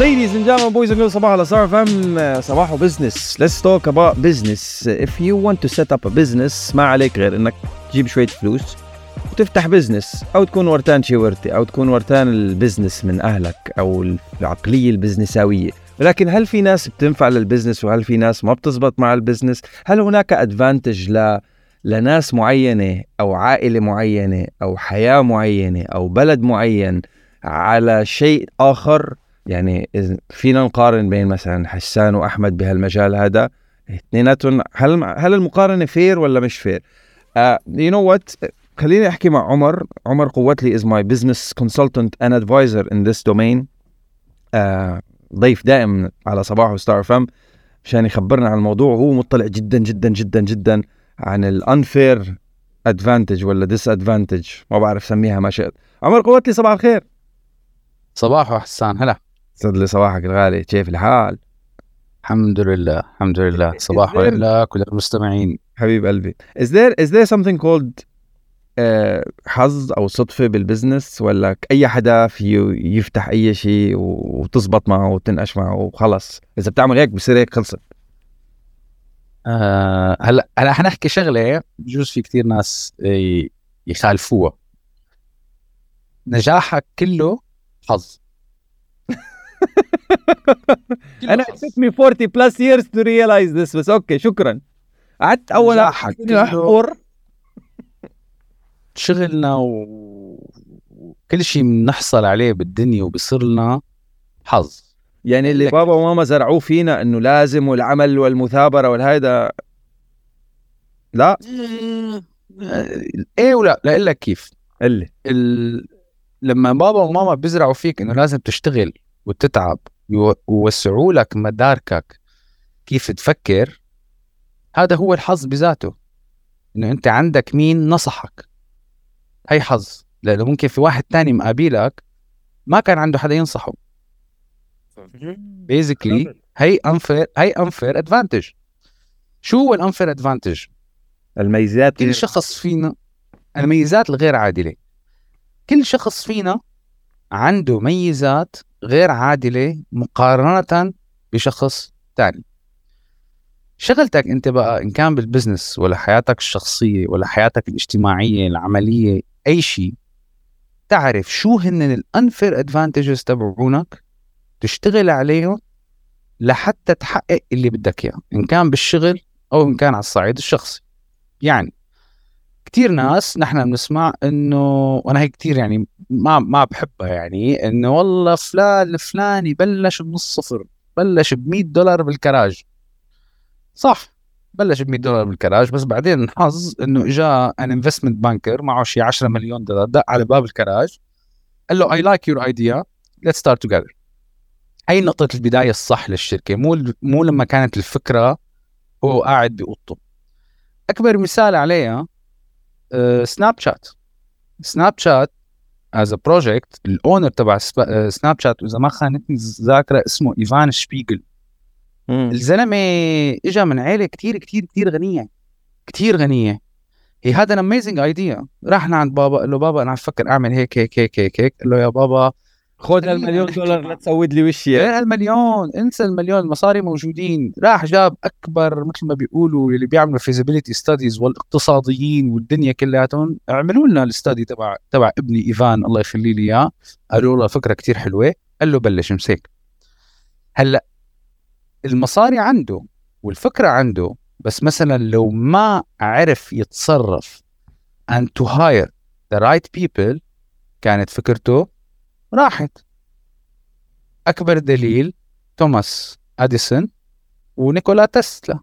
Ladies and gentlemen, boys and girls, صباح على Star FM صباح business. Let's talk about business. If you want to set up a business ما عليك غير إنك تجيب شوية فلوس وتفتح business أو تكون ورتان شي ورتة أو تكون ورتان ال business من أهلك أو العقلية البزنساوية ولكن هل في ناس بتنفع لل business وهل في ناس ما بتزبط مع ال business هل هناك advantage ل لناس معينة أو عائلة معينة أو حياة معينة أو بلد معين على شيء آخر يعني فينا نقارن بين مثلا حسان وأحمد بهالمجال هذا. اثنيناتهم هل هل المقارنة fair ولا مش fair؟ you know what خليني أحكي مع عمر. عمر قوتلي my business consultant and advisor in this domain. uh, ضيف دائم على صباح و Star FM مشان يخبرنا عن الموضوع. وهو مطلع جدا جدا جدا جدا عن ال unfair advantage ولا disadvantage ما بعرف سميها ما شئت. عمر قوتلي صباح الخير. صباح حسان هلا. لي صباحك الغالي كيف الحال؟ الحمد لله الحمد لله صباح لك وللمستمعين حبيب قلبي is there is there something called uh, حظ أو صدفة بالبزنس ولا أي حدا فيه يفتح أي شيء وتزبط معه وتنقش معه وخلص؟ إذا بتعمل هيك بصير هيك خلصت. آه هلأ هلأ حنحكي شغلة بجوز في كثير ناس يخالفوها. نجاحك كله حظ. أنا it took me 40 plus years to realize this بس أوكي شكرا. قعدت أول احفر شغلنا وكل شيء بنحصل عليه بالدنيا وبصير لنا حظ. يعني اللي بابا وماما زرعوه فينا إنه لازم والعمل والمثابرة والهيدا. لا. إيه ولا لا لك كيف. اللي ال... لما بابا وماما بيزرعوا فيك إنه لازم تشتغل وتتعب ويوسعوا لك مداركك. كيف تفكر؟ هذا هو الحظ بذاته إنه أنت عندك مين نصحك. هي حظ لأنه ممكن في واحد تاني مقابلك ما كان عنده حدا ينصحه. basically هي unfair هي unfair advantage شو هو ال unfair advantage الميزات كل شخص فينا الميزات الغير عادلة. كل شخص فينا عنده ميزات غير عادلة مقارنة بشخص ثاني شغلتك انت بقى إن كان بال business ولا حياتك الشخصية ولا حياتك الاجتماعية العملية أي شيء تعرف شو هن ال unfair advantages تبعونك تشتغل عليهم لحتى تحقق اللي بدك إياه إن كان بالشغل أو إن كان على الصعيد الشخصي. يعني كثير ناس نحن بنسمع إنه وأنا هي كثير يعني ما ما بحبها يعني إنه والله فلان الفلاني بلش من الصفر بلش ب 100 دولار بالكراج. صح بلش ب 100 دولار بالكراج بس بعدين حظ إنه اجى an investment banker معه شي 10 مليون دولار دق على باب الكراج قال له I like your idea let's start together هي نقطة البداية الصح للشركة مو مو لما كانت الفكرة هو قاعد بأوضته أكبر مثال عليها Snapchat Snapchat is project ال owner تبع Snapchat واذا ما خانتني الذاكرة اسمه إيفان شبيجل. الزلمة اجى من عيلة كتير كتير كتير غنية كتير غنية. هي هذا amazing idea راح لعند بابا قال له بابا أنا عم بفكر أعمل هيك هيك هيك هيك هيك. قال له يا بابا خذ المليون دولار لا تسود لي وشي غير المليون انسى المليون المصاري موجودين. راح جاب أكبر مثل ما بيقولوا اللي بيعملوا feasibility studies والاقتصاديين والدنيا كلياتهم. اعملوا لنا ال study تبع تبع ابني إيفان الله يخلي لي إياه. قالوا له فكرة كثير حلوة. قال له بلش مسك هلأ المصاري عنده والفكرة عنده بس مثلا لو ما عرف يتصرف and to hire the right people كانت فكرته راحت. أكبر دليل توماس أديسون ونيكولا تسلا.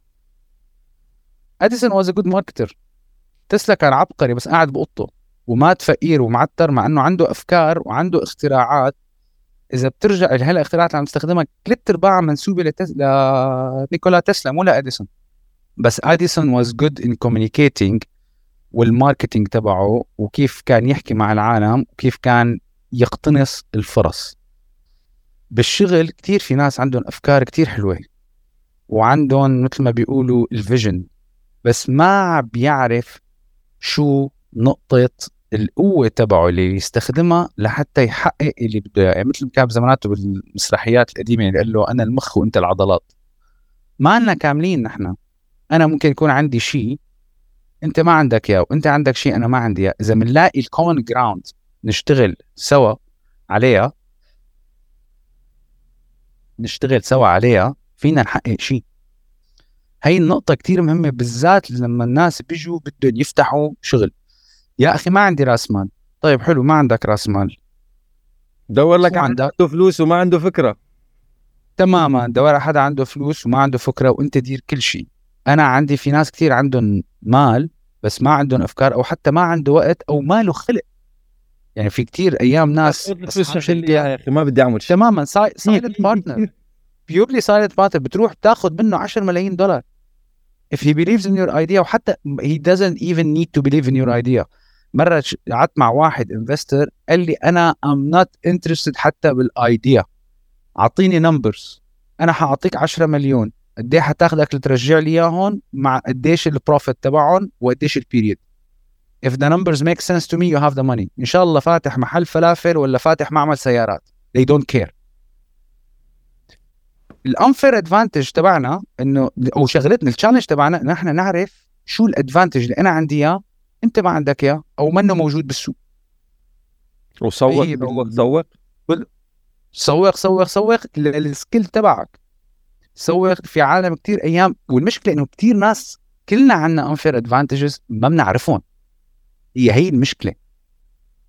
أديسون was good marketer تسلا كان عبقري بس قاعد بأوضته ومات فقير ومعتر مع إنه عنده أفكار وعنده اختراعات. إذا بترجع لهلا الاختراعات اللي عم تستخدمها ثلاث أرباعها منسوبة لتس... لنيكولا تسلا مو لأديسون. بس أديسون was good in communicating وال marketing تبعه وكيف كان يحكي مع العالم وكيف كان يقتنص الفرص. بالشغل كتير في ناس عندهم أفكار كتير حلوة وعندهم مثل ما بيقولوا ال vision بس ما بيعرف شو نقطة القوة تبعه اللي يستخدمها لحتى يحقق اللي بده إياه. يعني مثل كان بزماناته بالمسرحيات القديمة اللي قال له أنا المخ وأنت العضلات. ما لنا كاملين نحن. أنا ممكن يكون عندي شيء أنت ما عندك إياه وأنت عندك شيء أنا ما عندي إياه. إذا بنلاقي ال common ground نشتغل سوا عليها. نشتغل سوا عليها. فينا نحقق شيء. هي النقطة كتير مهمة بالذات لما الناس بيجوا بدهم يفتحوا شغل. يا أخي ما عندي رأس مال. طيب حلو ما عندك رأس مال. دور لك عندك؟ عنده فلوس وما عنده فكرة. تماما دور على حدا عنده فلوس وما عنده فكرة وأنت دير كل شيء. أنا عندي في ناس كتير عندهم مال بس ما عندهم أفكار أو حتى ما عنده وقت أو ما له خلق. يعني في كتير أيام ناس يا أخي ما بدي أعمل شيء. تماما silent partner purely silent partner بتروح بتاخذ منه 10 ملايين دولار. If he believes in your idea وحتى he doesn't even need to believe in your idea. مرة قعدت مع واحد investor قال لي أنا I'm not interested حتى بال idea أعطيني numbers أنا حأعطيك 10 مليون. قد إيه حتاخذك لترجع لي إياهم مع قديش ال profit تبعهم وقديش ال period if the numbers make sense to me you have the money. إن شاء الله فاتح محل فلافل ولا فاتح معمل سيارات. They don't care. ال unfair advantage تبعنا إنه أو شغلتنا ال challenge تبعنا ان إحنا نعرف شو ال advantage اللي أنا عندي إياه أنت ما عندك إياه أو منه موجود بالسوق. بال- صوت سوق سوق سوق لل skill تبعك. سوق في عالم كتير أيام والمشكلة إنه كتير ناس كلنا عنا unfair advantages ما بنعرفهم. هي هي المشكلة.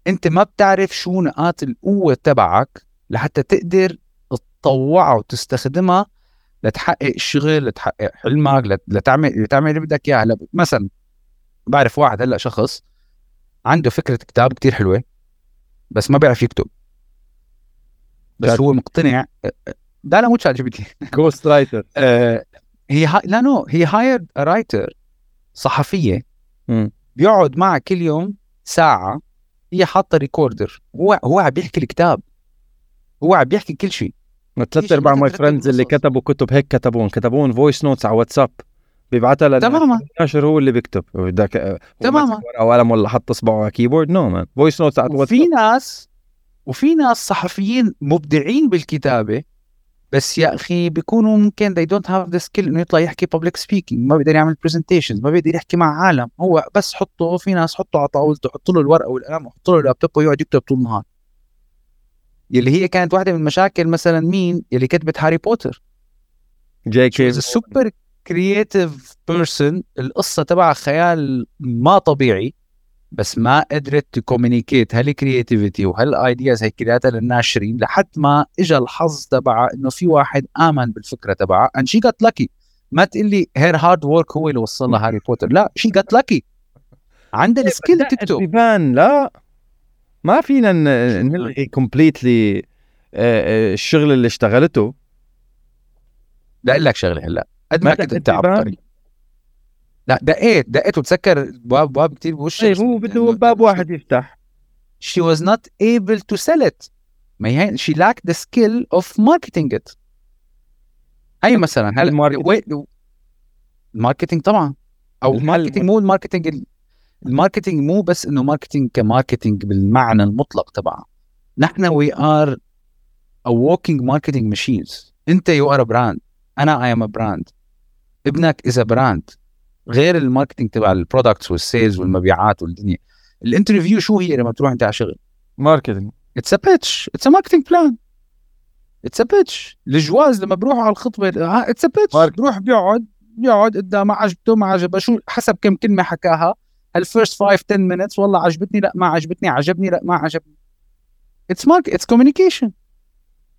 أنت ما بتعرف شو نقاط القوة تبعك لحتى تقدر تطوعها وتستخدمها لتحقق الشغل لتحقق حلمك لت- لتعمل لتعمل اللي بدك اياه هلا مثلا بعرف واحد هلأ شخص عنده فكرة كتاب كتير حلوة بس ما بيعرف يكتب. بس هو مقتنع لا لا مو ChatGPT ghost writer هي. لا no هي hired writer صحفية. بيقعد معها كل يوم ساعة هي حاطة recorder هو هو عم بيحكي الكتاب. هو عم بيحكي كل شيء. ثلاث ارباع my friends اللي. كتبوا كتب هيك كتبون كتبون voice notes على واتساب. بيبعتها للناشر تماما. الناشر هو اللي بيكتب. بدك تماما. ورقة وقلم ولا حط اصبعه على keyboard no man voice notes على واتساب. ناس وفي ناس صحفيين مبدعين بالكتابة بس يا أخي بيكونوا ممكن they don't have the skill إنه يطلع يحكي public speaking ما بيقدر يعمل presentations ما بيقدر يحكي مع عالم هو بس حطه في ناس حطه على طاولته حط له الورقة والقلم وحط له اللابتوب ويقعد يكتب طول النهار. يلي هي كانت واحدة من المشاكل مثلا مين؟ يلي كتبت هاري بوتر جي كي super creative person القصة تبعها خيال ما طبيعي. بس ما قدرت ت communicate هال creativity وهال ideas هي كلياتها للناشرين لحد ما اجى الحظ تبعها إنه في واحد آمن بالفكرة تبعها and she got lucky. ما تقول لي her hard work هو اللي وصل لها هاري بوتر لا شي got lucky. عندها ال skill تكتب. بيبان لا ما فينا نلغي completely الشغل اللي اشتغلته. لا أقول لك شغلة هلأ. قد ما كنت انت؟ عبقري. لا دقيت دقيت وتذكر باب باب كثير بوشك طيب هو بده باب واحد يفتح. She was not able to sell it. ما هي she lacked the skill of marketing it. هي مثلا هلا ال marketing. طبعا. أو ال marketing مو ال marketing ال- ال marketing مو بس إنه marketing ك marketing بالمعنى المطلق تبعها نحن we are a walking marketing machines. أنت you are brand أنا I am brand ابنك is brand غير ال marketing تبع ال products وال sales والمبيعات والدنيا. ال interview شو هي لما تروح انت على شغل؟ marketing. It's a pitch it's a marketing plan it's a pitch الجواز لما بروح على الخطبة it's a pitch. بروح بيقعد بيقعد قدامه عجبته ما عجبه. شو حسب كم كلمة حكاها. ال first 5 10 minutes والله عجبتني لا ما عجبتني. عجبني لا ما عجبني. It's mark it's communication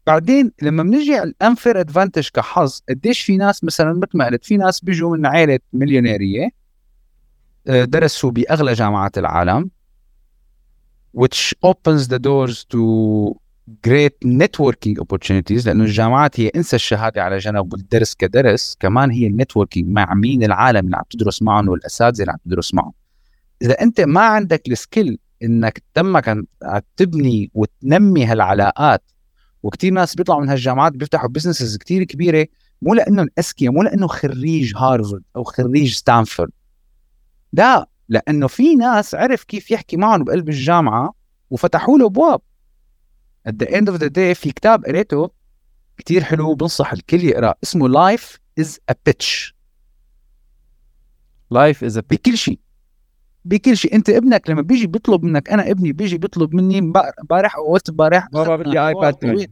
بعدين لما بنجي على ال unfair advantage كحظ قديش في ناس مثلا مثل ما قلت في ناس بيجوا من عائله مليونيرية آه، درسوا بأغلى جامعات العالم which opens the doors to great networking opportunities لأنه الجامعات هي إنسى الشهادة على جنب والدرس كدرس كمان هي ال networking مع مين العالم اللي عم تدرس معهم والأساتذة اللي عم تدرس معهم. إذا أنت ما عندك ال skill إنك تمك تبني وتنمي هالعلاقات وكثير ناس بيطلعوا من هالجامعات بيفتحوا businesses كثير كبيرة مو لأنه اذكياء مو لأنه خريج هارفارد أو خريج ستانفورد. لا لأنه في ناس عرف كيف يحكي معهم بقلب الجامعة وفتحوا له أبواب. At the end of the day في كتاب قريته كتير حلو بنصح الكل يقرأ اسمه life is a pitch. life is بكل شيء. بكل شيء. انت ابنك لما بيجي بيطلب منك أنا ابني بيجي بيطلب مني امبارح أو وقت امبارح بابا بدي iPad time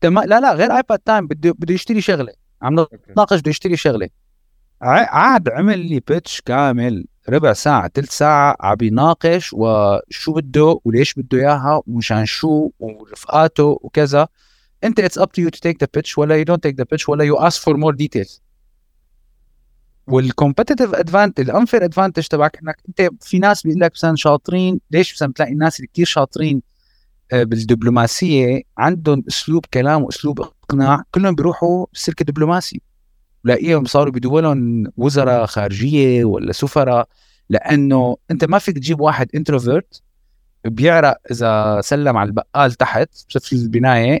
تمام. لا لا غير iPad time بده بده يشتري شغلة. عم نتناقش بده يشتري شغلة. عاد عمل لي pitch كامل ربع ساعة ثلث ساعة عم يناقش وشو بده وليش بده إياها ومشان شو ورفقاته وكذا. انت it's up to you to take the pitch ولا you don't take the pitch ولا you ask for more details وال competitive advantage ال unfair advantage تبعك إنك أنت في ناس بيقول لك مثلا شاطرين ليش مثلا بتلاقي الناس اللي كثير شاطرين آه، بالدبلوماسية عندهم أسلوب كلام وأسلوب إقناع كلهم بيروحوا السلك الدبلوماسي. بلاقيهم صاروا بدولهم وزراء خارجية ولا سفراء لأنه أنت ما فيك تجيب واحد introvert بيعرق إذا سلم على البقال تحت في البناية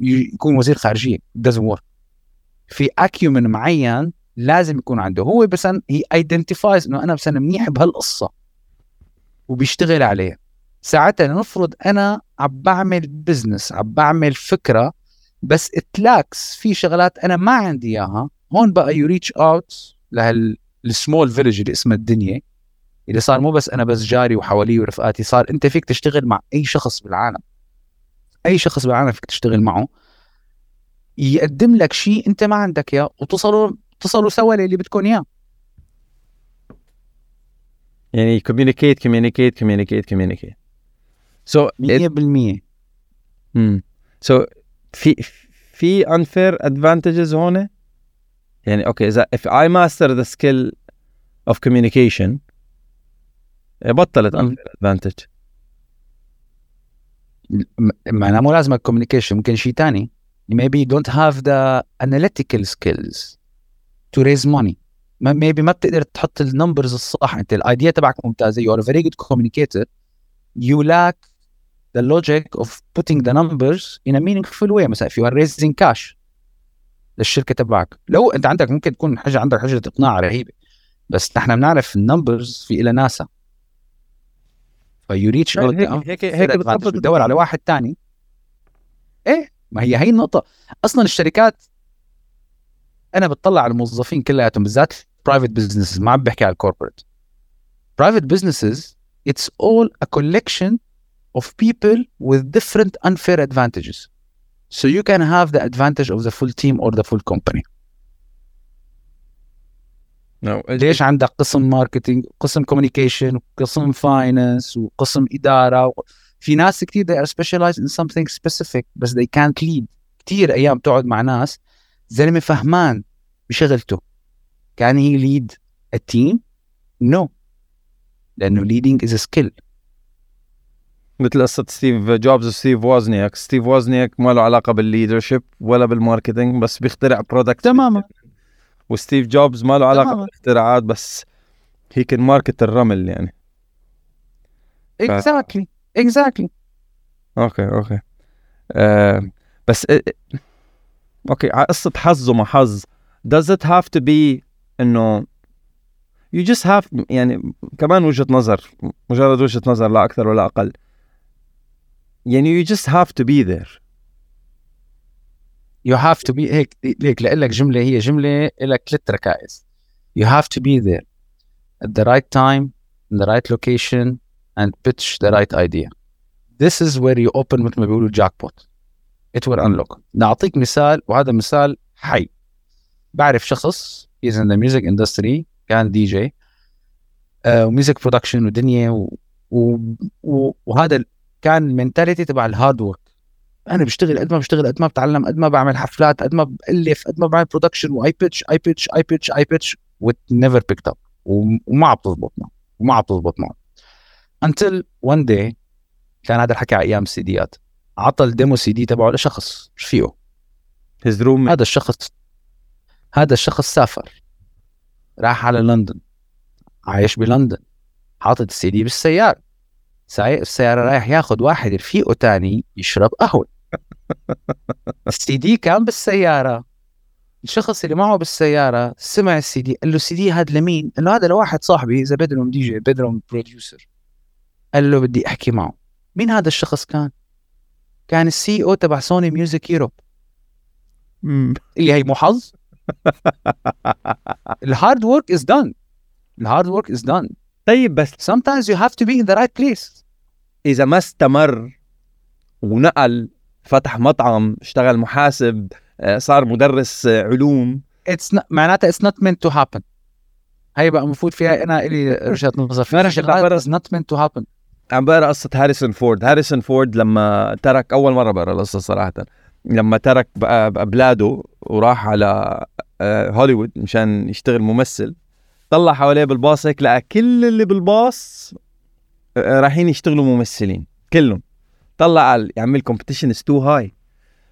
يكون وزير خارجية doesn't work. في acumen معين لازم يكون عنده. هو بس هي identifies إنه أنا بس أنا منيح بهالقصة وبيشتغل عليها. ساعتها نفرض أنا عم بعمل business عم بعمل فكرة بس it lacks في شغلات أنا ما عندي إياها. هون بقى you reach out لهال small village اللي اسمها الدنيا. اللي صار مو بس أنا بس جاري وحوالي ورفقاتي صار أنت فيك تشتغل مع أي شخص بالعالم. أي شخص بالعالم فيك تشتغل معه. يقدم لك شيء أنت ما عندك إياه وتصلوا اتصلوا سوا للي بدكم إياه. يعني communicate communicate communicate communicate so 100% امم so في في unfair advantages هون؟ يعني okay إذا if I master the skill of communication بطلت unfair advantage معناها مو لازم communication ممكن شيء ثاني maybe you don't have the analytical skills. To raise money. ما- maybe ما بتقدر تحط ال numbers الصح. انت ال idea تبعك ممتازة. Are a very good communicator. You lack the logic of putting the numbers in a meaningful way. مثلا if you are raising cash للشركة تبعك. لو انت عندك ممكن تكون حاجة عندك حجة اقناع رهيبة. بس نحن بنعرف ال numbers في إلها ناسها. ف you reach هيك هيك هيك بتدور على واحد تاني. إيه؟ ما هي هي النقطة. أصلا الشركات أنا بتطلع على الموظفين كلياتهم بالذات private business ما عم بحكي على ال corporate private businesses it's all a collection of people with different unfair advantages so you can have the advantage of the full team or the full company ليش عندك قسم marketing قسم communication قسم finance وقسم إدارة؟ و... في ناس كثير they are specialized in something specific بس they كانت ليد كثير أيام بتقعد مع ناس زلمة فهمان بشغلته. can he lead ال team no لأنه is a skill. مثل قصة ستيف جوبز وستيف وازنياك ستيف وازنياك ما له علاقة بال leadership ولا بال marketing بس بيخترع product تماما. وستيف جوبز ما له علاقة تماما. بالاختراعات بس هي كان marketer يعني. exactly. Exactly. okay okay بس آه، okay على قصة حظ وما حظ does it have to be انه you just have يعني كمان وجهة نظر مجرد وجهة نظر لا أكثر ولا أقل يعني you just have to be there you have to be هيك هيك لك جمله هي جمله لك ثلاث ركائز you have to be there at the right time in the right location and pitch the right idea this is where you open مثل ما بيقولوا jackpot it will unlock. نعطيك مثال وهذا مثال حي. بعرف شخص he's in the music industry كان DJ و music production ودنيا و... و... و... وهذا كان ال mentality تبع ال hard work أنا بشتغل قد ما بشتغل قد ما بتعلم قد ما بعمل حفلات قد ما بألف قد ما بعمل production و I pitch I pitch I pitch I pitch never picked up وما عم تزبط معه. وما عم تزبط معه. until one day كان هذا الحكي على أيام السيديات عطى ال demo CD تبعه لشخص his room هذا الشخص هذا الشخص سافر راح على لندن عايش بلندن حاطط السي دي بالسيارة. سايق السيارة رايح ياخذ واحد رفيقه تاني يشرب قهوة. السي دي كان بالسيارة. الشخص اللي معه بالسيارة سمع السي دي قال له السي دي هذا لمين؟ قال له هذا لواحد صاحبي إذا بدرهم دي جي بدرهم producer قال له بدي أحكي معه. مين هذا الشخص كان؟ كان ال CEO تبع Sony Music Europe اللي هي مو حظ ال hard work is دون ال hard work is done طيب بس sometimes you have to be in the right place. إذا ما استمر ونقل فتح مطعم اشتغل محاسب آه، صار مدرس آه، علوم. It's not معناتها it's not meant to happen. هي بقى المفروض فيها أنا إلي وجهة نظر فيها is not meant to happen. عم بقرأ قصة هاريسون فورد. هاريسون فورد لما ترك أول مرة بقرأ القصة صراحة. لما ترك بلاده وراح على آه، هوليوود مشان يشتغل ممثل طلع حواليه بالباص هيك لقى كل اللي بالباص آه، رايحين يشتغلوا ممثلين كلهم. طلع قال يا عمي ال competition is too high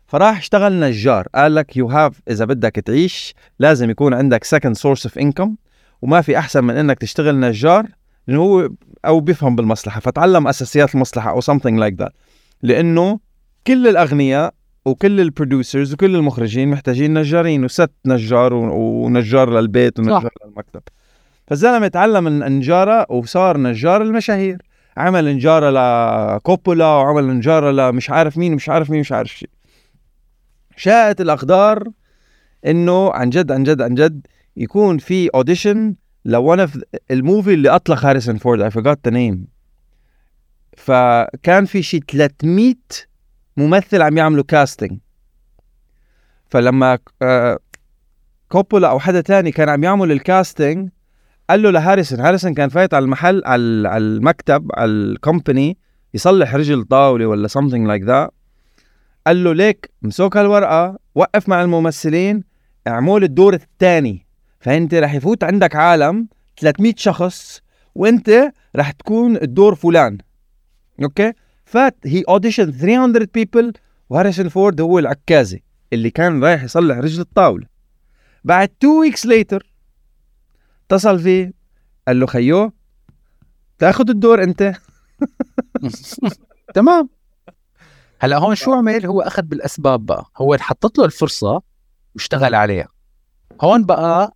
فراح اشتغل نجار. قال لك you have إذا بدك تعيش لازم يكون عندك second source of income وما في أحسن من إنك تشتغل نجار. لأنه هو أو بيفهم بالمصلحة فتعلم أساسيات المصلحة أو something like that. لأنه كل الأغنياء وكل ال producers وكل المخرجين محتاجين نجارين وست نجار ونجار للبيت ونجار للمكتب. فالزلمة تعلم النجارة وصار نجار المشاهير. عمل نجارة لكوبولا وعمل نجارة لمش عارف مين ومش عارف مين مش عارف شيء شاءت الأقدار إنه عن جد عن جد عن جد يكون في audition ل one of ال movie اللي أطلق هاريسون فورد I forgot the name فكان في شي 300 ممثل عم يعملوا casting فلما آه، كوبولا أو حدا تاني كان عم يعمل ال casting قال له لهاريسون هاريسون كان فايت على المحل على المكتب على ال company يصلح رجل طاولة ولا something like that. قال له ليك مسيك هالورقة وقف مع الممثلين اعمل الدور الثاني. فأنت رح يفوت عندك عالم 300 شخص وأنت رح تكون الدور فلان. أوكي؟ فات هي audition 300 people وهاريسون فورد هو الهيك اللي كان رايح يصلح رجل الطاولة. بعد 2 weeks later اتصل فيه قال له خيو تاخذ الدور أنت؟ تمام. هلا هون شو عمل؟ هو أخذ بالأسباب بقى. هو حطت له الفرصة واشتغل عليها. هون بقى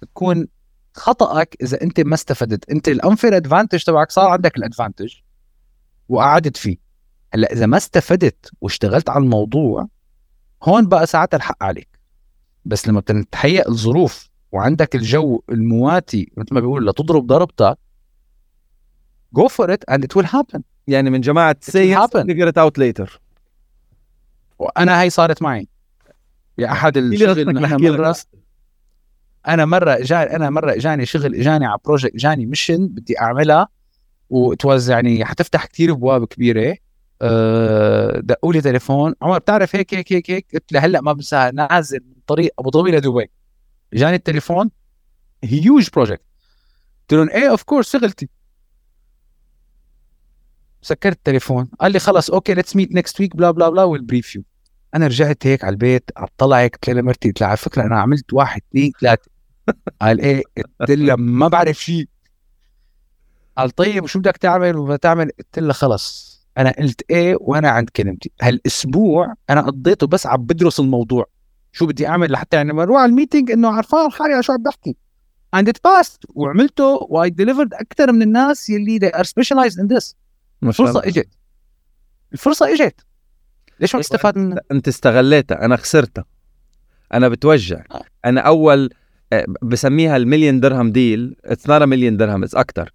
تكون خطأك إذا أنت ما استفدت. أنت الأنفير ادفانتج تبعك صار عندك الادفانتج وقعدت فيه. هلأ إذا ما استفدت واشتغلت على الموضوع هون بقى ساعتها الحق عليك. بس لما بتتهيأ الظروف وعندك الجو المواتي مثل ما بيقول لتضرب ضربتك go for it and it will happen. يعني من will say happen. figure it out later. وأنا هي صارت معي. يا اللي الشغل إنه أنا مرة قصة. أنا مرة اجاني شغل اجاني على project اجاني mission بدي أعملها و it was يعني حتفتح كتير أبواب كبيرة. أه دقوا لي تليفون. عمر بتعرف هيك هيك هيك هيك؟ قلت له هلأ ما بنساها نازل من طريق أبو ظبي لدبي. اجاني التليفون. huge project قلت لهم إيه of course شغلتي. سكرت التليفون. قال لي خلص okay let's meet next week بلا بلا بلا وال brief you أنا رجعت هيك على البيت اطلع هيك قلت لمرتي قلت لها على فكرة أنا عملت واحد اثنين ثلاثة قال إيه قلت لها ما بعرف شيء قال طيب وشو بدك تعمل؟ وبتعمل قلت لها خلص. أنا قلت إيه وأنا عند كلمتي. هالأسبوع أنا قضيته بس عم بدرس الموضوع. شو بدي أعمل لحتى يعني لما أروح على ال meeting إنه عرفان حالي على شو عم بحكي. And it passed. وعملته و I delivered أكثر من الناس يلي they are specialized in this. ما شاء الفرصة. إجت. الفرصة إجت. ليش ما تستفاد منها؟ انت استغليتها أنا خسرتها. أنا بتوجع. آه. أنا اول آه، بسميها المليون درهم deal it's not مليون درهم it's أكثر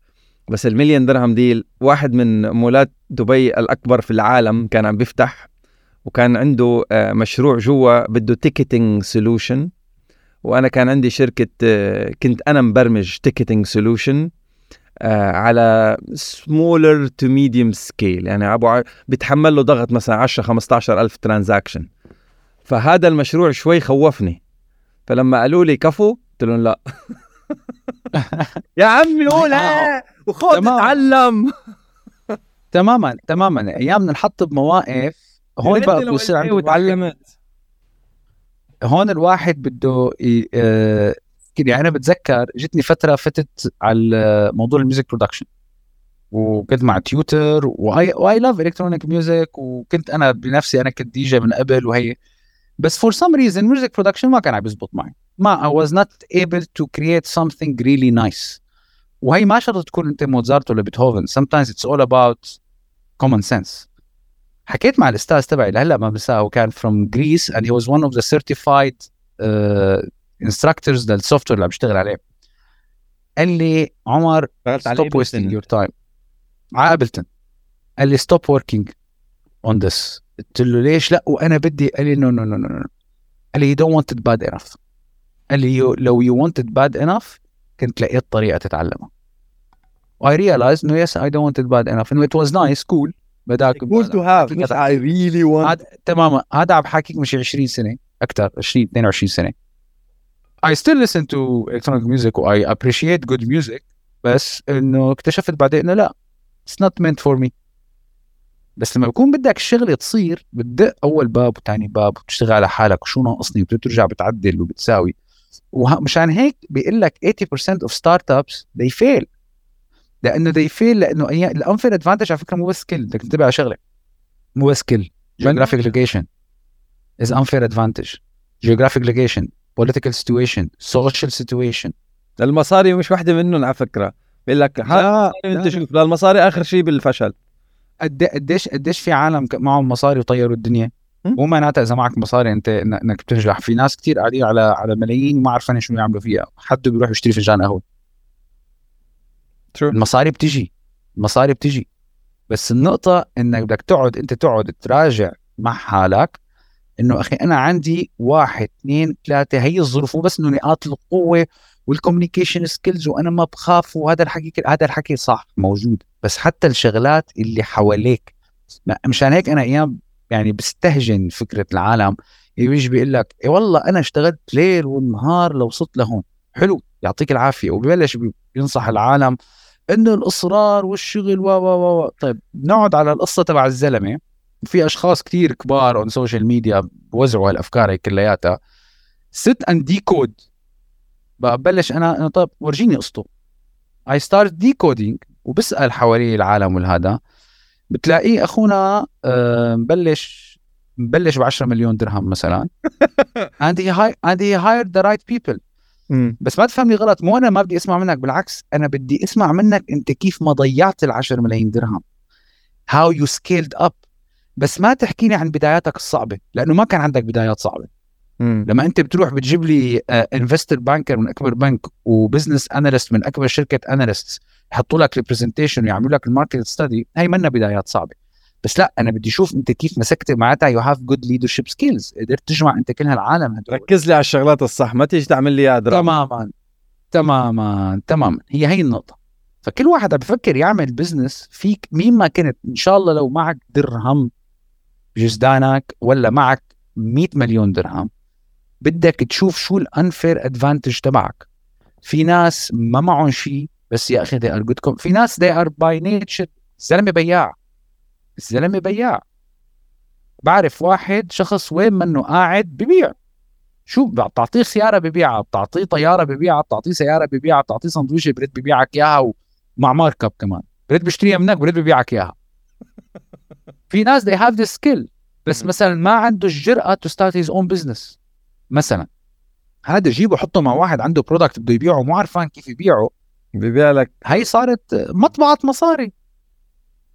بس المليون درهم deal واحد من مولات دبي الأكبر في العالم كان عم بيفتح وكان عنده آه، مشروع جوا بده ticketing solution وأنا كان عندي شركة كنت أنا مبرمج ticketing solution على smaller to medium scale يعني أبو ع- بيتحمل له ضغط مثلا 10 15 ألف transaction فهذا المشروع شوي خوفني. فلما قالوا لي كفو قلت لهم لا. يا عمي قول ها وخذ تمام. اتعلم. تماما تماما. أيام بنحط بمواقف هون بقى بصير عنده الواحد- وتعلمت. هون الواحد بده يعني أنا بتذكر جتني فترة فتت على موضوع ال music production وكنت مع tutor و I, I love electronic music وكنت أنا بنفسي أنا كنت دي جي من قبل وهي. بس for some reason music production ما كان عم يزبط معي. ما I was not able to create something really nice. وهي ما شرط تكون أنت موزارت ولا بيتهوفن. Sometimes it's all about common sense. حكيت مع الأستاذ تبعي لهلأ ما بنساه كان Greece and he was one of the certified uh, instructors لل software اللي بشتغل عليه. قال لي عمر stop wasting your time عابلتن قال لي stop working on this قلت له ليش لا؟ وأنا بدي قال لي no no no no قال لي you don't want it bad enough قال لي لو you want it bad enough كنت لقيت طريقة تتعلمها. I realized no yes I don't want it bad enough. And it was nice cool. but I like, cool to have I really want تماما. هذا عم حاكيك مش 20 سنة أكثر 20 22 سنة. I still listen to electronic music و I appreciate good music بس إنه اكتشفت بعدين إنه لا it's not meant for me. بس لما بكون بدك الشغله تصير بتدق أول باب وثاني باب وتشتغل على حالك وشو ناقصني وبترجع بتعدل وبتساوي. ومشان هيك بيقول لك 80% of startups they fail. لأنه they fail لأنه أيام ال unfair advantage على فكرة مو بس skill بدك تنتبه على شغلة. مو بس skill geographic location is unfair advantage. geographic location political situation social situation. المصاري مش واحدة منهم على فكرة. بيقول لك انت شوف لا. المصاري آخر شيء بالفشل. قد قديش قديش في عالم معهم مصاري وطيروا الدنيا. مو معناتها إذا معك مصاري أنت إنك بتنجح. في ناس كتير قاعدين على على ملايين وما عارفين شو يعملوا فيها. حد بيروح يشتري فنجان قهوة. True. المصاري بتجي. المصاري بتجي. بس النقطة إنك بدك تقعد أنت تقعد تراجع مع حالك إنه أخي أنا عندي واحد اثنين ثلاثة هي الظروف مو بس إنه نقاط القوة وال communication skills وأنا ما بخاف وهذا الحكي هذا الحكي صح موجود بس حتى الشغلات اللي حواليك مشان هيك أنا أيام يعني بستهجن فكرة العالم اللي بيجي بيقول لك إيه والله أنا اشتغلت ليل والنهار لو وصلت لهون حلو يعطيك العافية وببلش بي- بينصح العالم إنه الإصرار والشغل و و و. طيب نقعد على القصة تبع الزلمة في أشخاص كتير كبار on social media بوزعوا هالأفكار هي كلياتها. sit and decode ببلش أنا إنه طيب ورجيني قصته. I start decoding وبسأل حوالي العالم والهذا. بتلاقيه أخونا آه، مبلش مبلش ب 10 مليون درهم مثلا. And he hi- and he hired the right people. بس ما تفهمني غلط مو أنا ما بدي أسمع منك بالعكس أنا بدي أسمع منك أنت كيف ما ضيعت ال10 ملايين درهم. how you scaled up بس ما تحكيني عن بداياتك الصعبة لأنه ما كان عندك بدايات صعبة. مم. لما أنت بتروح بتجيب لي investor banker من أكبر بنك و business analyst من أكبر شركة analyst يحطوا لك representation ويعملوا لك ال market study هي منا بدايات صعبة. بس لا أنا بدي أشوف أنت كيف مسكت معناتها you have good leadership skills قدرت تجمع أنت كل هالعالم هدول. ركز لي على الشغلات الصح ما تيجي تعمل لي اياها تماما تماما تماما. هي هي النقطة. فكل واحد عم بفكر يعمل business فيك مين ما كنت إن شاء الله لو معك درهم بجزدانك ولا معك 100 مليون درهم. بدك تشوف شو ال unfair advantage تبعك. في ناس ما معهم شيء بس يا أخي they في ناس they are by nature الزلمه بياع. الزلمه بياع. بعرف واحد شخص وين منه قاعد ببيع. شو بتعطيه سياره ببيعها بتعطيه طيارة ببيعها بتعطيه سيارة ببيعها بتعطيه سندويشة بريد ببيعك إياها ومع markup كمان. بريد بيشتريها منك بريد ببيعك إياها. في ناس they have this skill. بس مثلا ما عنده الجرأة to start his own business. مثلا. هذا جيبه حطه مع واحد عنده product بده يبيعه مو عرفان كيف يبيعه. ببيع لك. هي صارت مطبعة مصاري.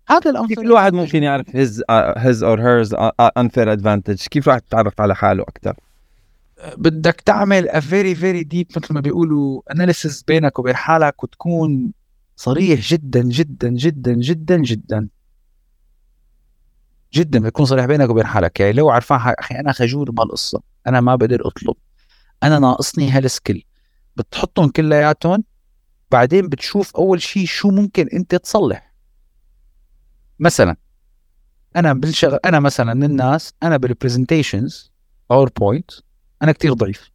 هذا الأنفر كيف الواحد ممكن يعرف his uh, his or hers uh, unfair advantage كيف الواحد يتعرف على حاله أكثر بدك تعمل a very very deep مثل ما بيقولوا analysis بينك وبين حالك وتكون صريح جدا جدا جدا جدا جدا. جدا بتكون صريح بينك وبين حالك. يعني لو عرفان أخي أنا خجول بهالقصه أنا ما بقدر أطلب أنا ناقصني هال skill بتحطهم كلياتهم بعدين بتشوف أول شيء شو ممكن أنت تصلح. مثلا أنا بالشغل أنا مثلا من الناس أنا بال presentations PowerPoint أنا كتير ضعيف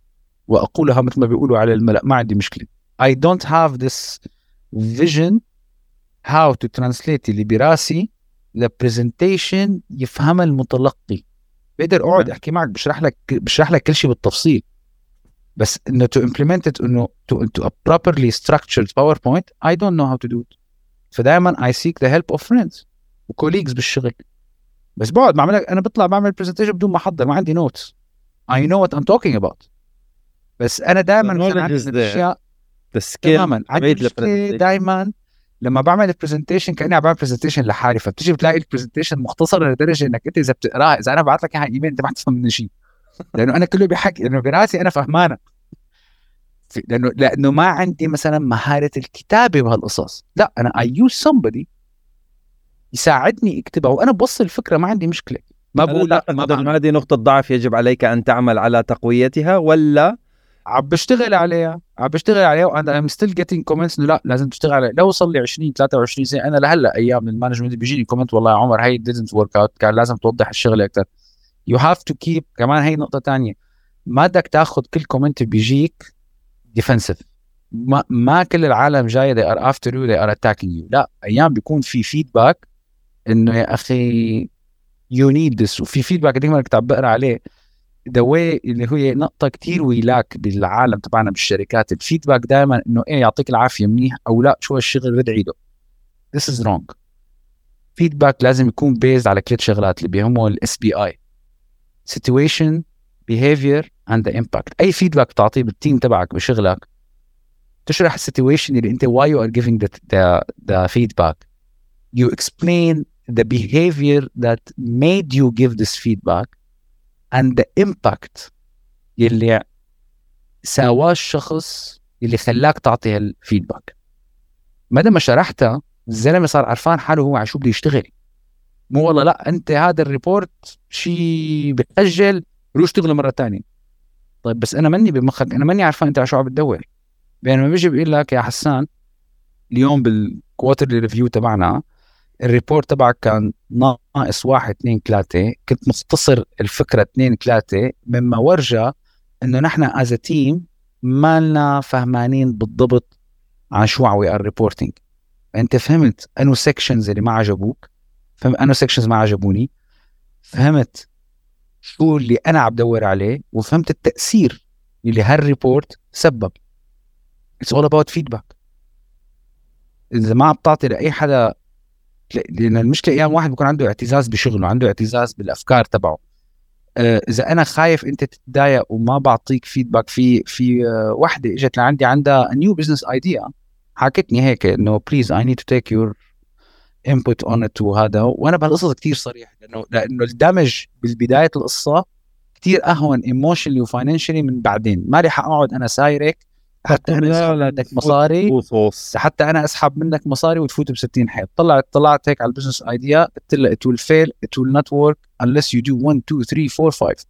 وأقولها مثل ما بيقولوا على الملأ ما عندي مشكلة. I don't have this vision how to translate اللي براسي ل presentation يفهمها المتلقي. بقدر أقعد أحكي معك بشرح لك بشرح لك كل شيء بالتفصيل. بس انه implement it إنه to a properly structured PowerPoint I don't know how to do it. فدائما I seek the help of friends و colleagues بالشغل. بس بقعد بعمل أنا بطلع بعمل presentation بدون ما أحضر ما عندي notes I know what I'm talking about. بس أنا دائما عندي. اشياء the skill تماما. عندي. دائما لما بعمل ال presentation كأني عم بعمل presentation لحالي فبتيجي بتلاقي ال presentation مختصره لدرجة إنك أنت إذا بتقرأها إذا أنا بعت لك إياها ايميل أنت ما حتفهم منه شيء. لأنه أنا كله بحكي لأنه براسي أنا فهمانه. لأنه لأنه ما عندي مثلا مهارة الكتابة بهالقصص. لا أنا I use somebody يساعدني أكتبها وأنا بوصل الفكرة ما عندي مشكلة. ما بقول لا ما هذه نقطة ضعف يجب عليك أن تعمل على تقويتها ولا عم بشتغل عليها عم بشتغل عليها وأنا I'm still getting comments إنه لا لازم تشتغل عليها. لو صار لي 20 23 سنة أنا لهلأ أيام ال management بيجيني comment والله يا عمر هي didn't work out كان لازم توضح الشغلة أكثر you have to keep كمان هي نقطة تانية ما بدك تاخذ كل comment بيجيك defensive ما ما كل العالم جاية they are after you they are attacking you. لا أيام بيكون في feedback إنه يا أخي you need this وفي feedback ديما كنت عم بقرأ عليه. وهاي اللي هي نقطة كتير we lack بالعالم تبعنا بالشركات. ال feedback دائما إنه إيه يعطيك العافية منيح أو لا شو هالشغل رد عيده This is wrong. feedback لازم يكون بيزد على ثلاث شغلات اللي بيهمه ال SBI situation behavior and the impact. أي feedback بتعطيه بال team تبعك بشغلك تشرح ال situation اللي أنت why you are giving the, the, the feedback. You explain the behavior that made you give this feedback. And the impact يلي ساواه الشخص اللي خلاك تعطي هال feedback. ما ما شرحتها الزلمه صار عرفان حاله هو على شو بده يشتغل. مو والله لا أنت هذا ال report شيء بتأجل روح اشتغله مرة ثانية طيب بس أنا ماني بمخك أنا ماني عارفان أنت على شو عم بتدور. بينما بيجي بيقول لك يا حسان اليوم بال quarterly review تبعنا ال report تبعك كان ناقص واحد اثنين ثلاثة. كنت مختصر الفكرة اثنين ثلاثة. مما ورجى إنه نحن as team ما لنا فهمانين بالضبط عن شو we are reporting أنت فهمت أنو sections اللي ما عجبوك؟ فهم أنو sections ما عجبوني. فهمت شو اللي أنا عم بدور عليه وفهمت التأثير اللي هال report سبب. It's all about feedback إذا ما عم تعطي لأي حدا لأن المشكلة أيام واحد بيكون عنده اعتزاز بشغله عنده اعتزاز بالأفكار تبعه. آه، إذا أنا خايف أنت تتضايق وما بعطيك feedback في في آه، وحدة إجت لعندي عندها new business idea حكتني هيك إنه please I need to take your input on it وهذا. وأنا بهالقصص كثير صريح لأنه لأنه ال damage بالبداية القصة كثير أهون emotionally و financially من بعدين. ما رح أقعد أنا سايرك حتى أنا أسحب منك مصاري. وصوص حتى أنا أسحب منك مصاري وتفوت ب 60 حيط. طلعت طلعت هيك على ال business idea قلت لها it will fail. It will not work unless you do 1 2 3 4 5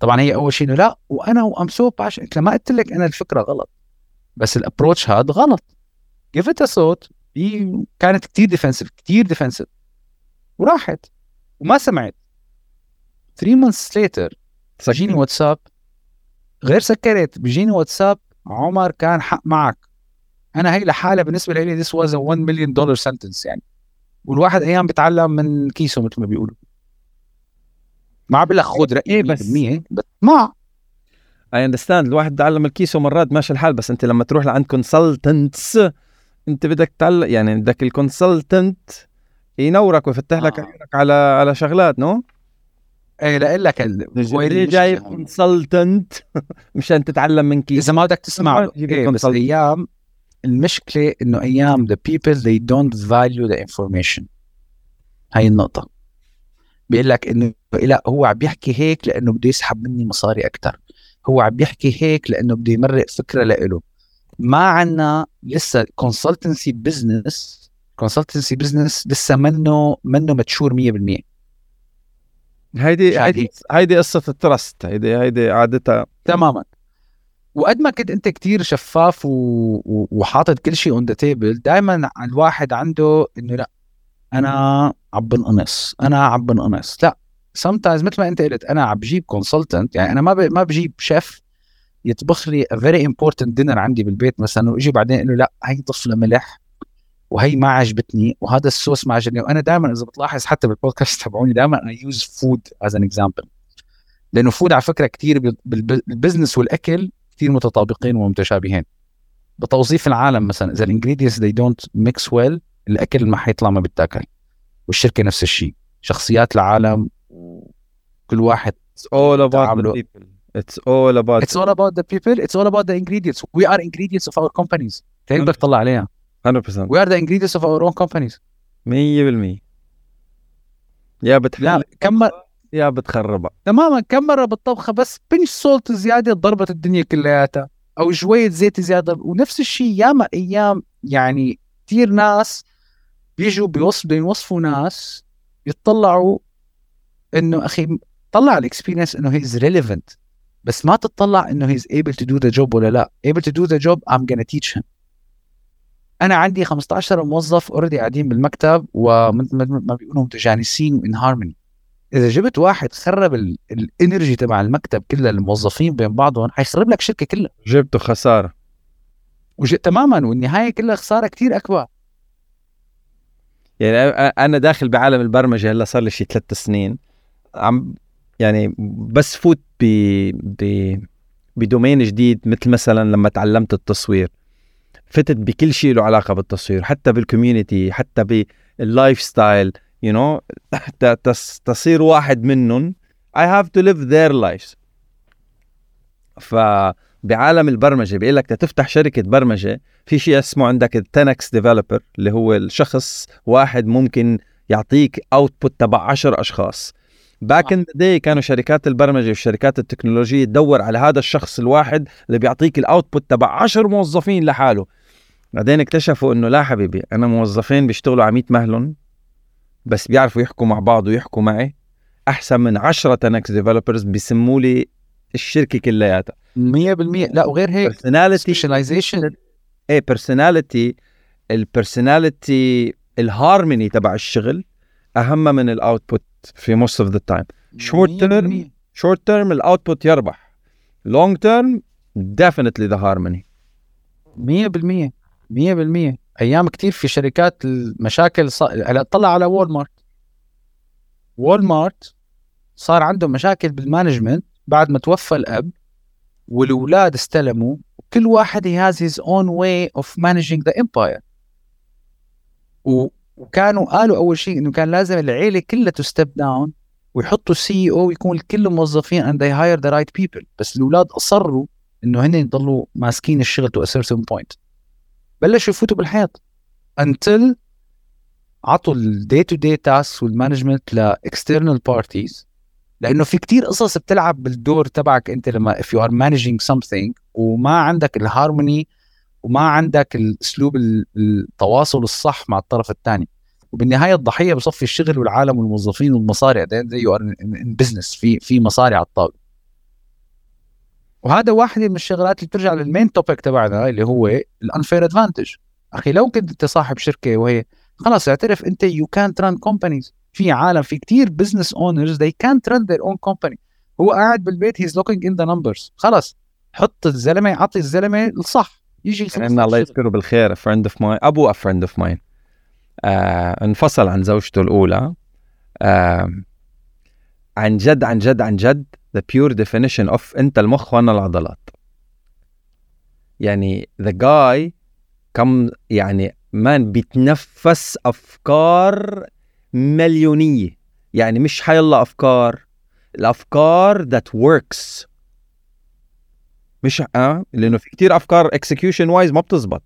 طبعا هي أول شيء لا وأنا و I'm so passionate قلت ما قلت لك أنا الفكرة غلط بس ال approach هذا غلط. Give it a thought. هي كانت كثير defensive كثير defensive وراحت. وما سمعت. 3 months later بيجيني واتساب. غير سكرت بيجيني واتساب. عمر كان حق معك. أنا هي لحالها بالنسبة لي this was a 1 million dollar sentence يعني. والواحد أيام بيتعلم من كيسه مثل ما بيقولوا. ما عم بقول لك خذ رأيي إيه بس بس- 100 بس ما. اي اندرستاند الواحد تعلم الكيسو مرات ماشي الحال بس أنت لما تروح لعند كونسلتنتس أنت بدك تعلم يعني بدك الكونسلتنت ينورك ويفتح لك آه. عيونك على على شغلات نو إيه لاقول لك جايب المشكلة؟ كونسلتنت مشان تتعلم من كيس. إذا ما بدك تسمع له إيه بس. أيام المشكلة إنه أيام the people they don't value the information. هاي النقطة. بيقول لك إنه لا هو عم بيحكي هيك لأنه بده يسحب مني مصاري أكثر هو عم بيحكي هيك لأنه بده يمرق فكرة لإله. ما عنا لسه consultancy business consultancy business لسه منه منه mature 100% هيدي هيدي قصة ال trust هيدي هيدي عادتها. تماما. وقد ما كنت أنت كتير شفاف و... و... وحاطط كل شيء on the table دائما الواحد عنده إنه لا أنا عم بنقنص أنا عم بنقنص لا sometimes مثل ما أنت قلت أنا عم بجيب consultant يعني أنا ما ب... ما بجيب شيف يطبخ لي very important dinner عندي بالبيت مثلا وأجي بعدين أقول له لا هي طفلة ملح. وهي ما عجبتني وهذا الصوص ما عجبني وأنا دائما إذا بتلاحظ حتى بالبودكاست تبعوني دائما I use food as an example لأنه food على فكرة كثير بال business والأكل كثير متطابقين ومتشابهين بتوظيف العالم مثلا إذا ال ingredients they don't mix well الأكل ما حيطلع ما بيتاكل والشركة نفس الشيء شخصيات العالم كل واحد It's all about the تعاملوا. people. It's all about It's all about the people. It's all about the ingredients. We are ingredients of our companies. تقدر تطلع عليها. 100% We are the ingredients of our own companies. 100% يا بتحل لا كم. يا بتخربها تماما. كم مره بالطبخه بس بنش salt زيادة ضربت الدنيا كلياتها أو شوية زيت زيادة. ونفس الشيء ياما أيام يعني كثير ناس بيجوا بيوصفوا بدهم يوصفوا ناس يطلعوا إنه أخي طلع ال experience إنه his relevant بس ما تطلع إنه he's able to do the job ولا لا. able to do the job I'm gonna teach him أنا عندي 15 موظف already قاعدين بالمكتب ومثل ما بيقولوا متجانسين in harmony إذا جبت واحد خرب ال- ال energy تبع المكتب كلها الموظفين بين بعضهم حيخرب لك الشركة كلها. جبته خسارة. وج... تماما والنهاية كلها خسارة كتير أكبر. يعني أنا داخل بعالم البرمجة هلأ صار لي شي ثلاث سنين. عم يعني بس فوت ب ب ب domain جديد مثل مثلا لما تعلمت التصوير. فتت بكل شيء له علاقة بالتصوير حتى بال community حتى بال lifestyle you know تصير واحد منهم. I have to live their lives. فبعالم البرمجة بيقول لك تفتح شركة برمجة في شيء اسمه عندك ال 10x developer اللي هو الشخص واحد ممكن يعطيك output تبع 10 أشخاص. Back in day كانوا شركات البرمجة والشركات التكنولوجية تدور على هذا الشخص الواحد اللي بيعطيك ال output تبع 10 موظفين لحاله. بعدين اكتشفوا إنه لا حبيبي أنا موظفين بيشتغلوا على 100 مهلهم بس بيعرفوا يحكوا مع بعض ويحكوا معي. أحسن من 10 10x developers بيسموا لي الشركة كلياتها. 100% لا وغير هيك personality specialization إيه personality ال personality ال harmony تبع الشغل أهم من ال output في most of the time Short term. short term ال output يربح. long term definitely the harmony 100% 100% أيام كتير في شركات المشاكل ص... هلا طلع على وول مارت وول مارت صار عندهم مشاكل بال management بعد ما توفى الأب والأولاد استلموا كل واحد he has his own way of managing the empire. و... وكانوا قالوا أول شيء إنه كان لازم العيلة كلها ت step down ويحطوا CEO يكون كل الموظفين and they hire the right people. بس الأولاد أصروا إنه هن يضلوا ماسكين الشغل a certain point. بلشوا يفوتوا بالحيط until عطوا ال day-to-day task وال management ل external parties لأنه في كتير قصص بتلعب بالدور تبعك أنت لما if you are managing something وما عندك الهارموني وما عندك الأسلوب ال- التواصل الصح مع الطرف الثاني. وبالنهاية الضحية بصفي الشغل والعالم والموظفين والمصاري. زي you are in business في في مصاري على الطاولة. وهذا واحد من الشغلات اللي بترجع لل main topic تبعنا اللي هو ال unfair advantage أخي لو كنت أنت صاحب شركة وهي خلاص اعترف أنت يو كانت ران كومبانيز في عالم في كتير business owners they can't run their own company. هو قاعد بالبيت he's looking in the numbers خلاص حط الزلمة عطي الزلمة الصح. يجي يخلص إن الله. يذكره بالخير فريند اوف ماين ابو فريند اوف ماين انفصل عن زوجته الأولى. آه عن جد عن جد عن جد the pure definition of أنت المخ وأنا العضلات. يعني the guy كم يعني مان بيتنفس أفكار مليونية. يعني مش حيلا أفكار الأفكار that works. مش آه لأنه في كتير أفكار execution وايز ما بتزبط.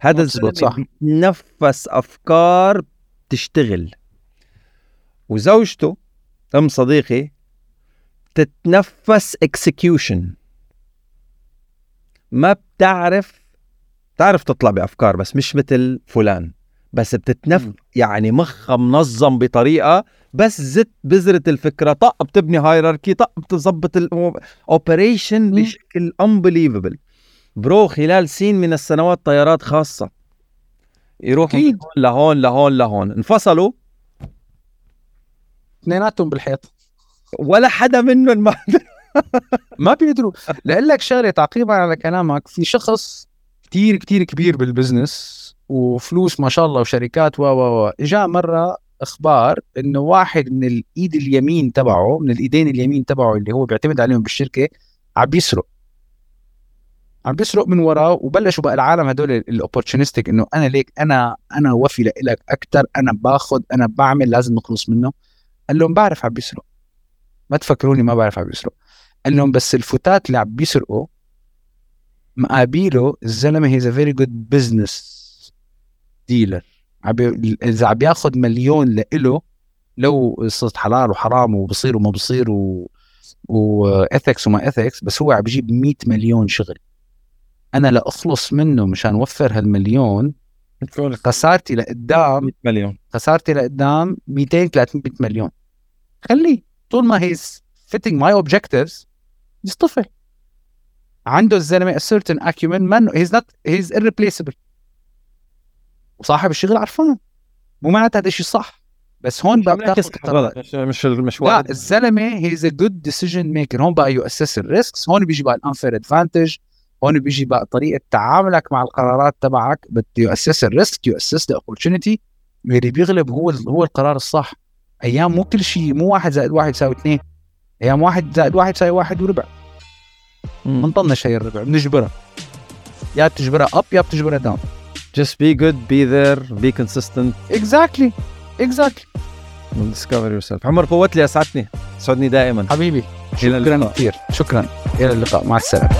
هذا الزلمة صح. بيتنفس أفكار تشتغل. وزوجته أم صديقي تتنفس execution. ما بتعرف بتعرف تطلع بأفكار بس مش مثل فلان. بس بتتنف. يعني مخها منظم بطريقة بس زت بذرة الفكرة طق بتبني هايراركي طق بتظبط الاوبريشن. بشكل unbelievable. برو خلال سين من السنوات طيارات خاصة. يروحوا من أكيد. هون لهون لهون لهون. انفصلوا. اثنيناتهم بالحيط. ولا حدا منهم ما ما بيقدروا. لأقول لك شغلة تعقيبا على كلامك في شخص كتير كتير كبير بالبزنس وفلوس ما شاء الله وشركات و و جاء مرة أخبار إنه واحد من الإيد اليمين تبعه من الإيدين اليمين تبعه اللي هو بيعتمد عليهم بالشركة عم بيسرق. عم بيسرق من وراه وبلشوا بقى العالم هدول ال opportunistic إنه أنا ليك أنا أنا وفي لك أكثر أنا باخذ أنا بعمل لازم نخلص منه. قال لهم بعرف عم بيسرق. ما تفكروني ما بعرف عم بيسرق. قال لهم بس الفتات اللي عم بيسرقوا مقابيله الزلمة he's a very good business dealer. إذا عم بياخذ مليون لإله لو قصه حلال وحرام وبصير وما بصير و و ethics وما ethics بس هو عم بيجيب 100 مليون شغل. أنا لاخلص منه مشان اوفر هالمليون خسارتي لقدام 100 مليون. خسارتي لقدام 200 300 مليون. خليه طول ما he's fitting my objectives يصطفل عنده الزلمة a certain acumen man he's not he's irreplaceable. وصاحب الشغل عرفان. مو معناتها هذا الشيء صح. بس هون بقى بتاخذ مش مش مش لا الزلمة he's a good decision maker هون بقى you assess ال risks هون بيجي بقى ال unfair advantage هون بيجي بقى طريقة تعاملك مع القرارات تبعك. you assess ال risk you assess the opportunity اللي بيغلب هو هو القرار الصح. أيام مو كل شيء مو واحد زائد واحد يساوي اثنين. أيام واحد زائد واحد يساوي واحد وربع. بنطنش هي الربع بنجبرها. يا بتجبرها up يا بتجبرها down just be good be there be consistent. exactly exactly and discover yourself. عمر فوت لي اسعدتني سعدني دائما. حبيبي إلى شكرا اللقاء. كثير. شكرا. إلى اللقاء. مع السلامة.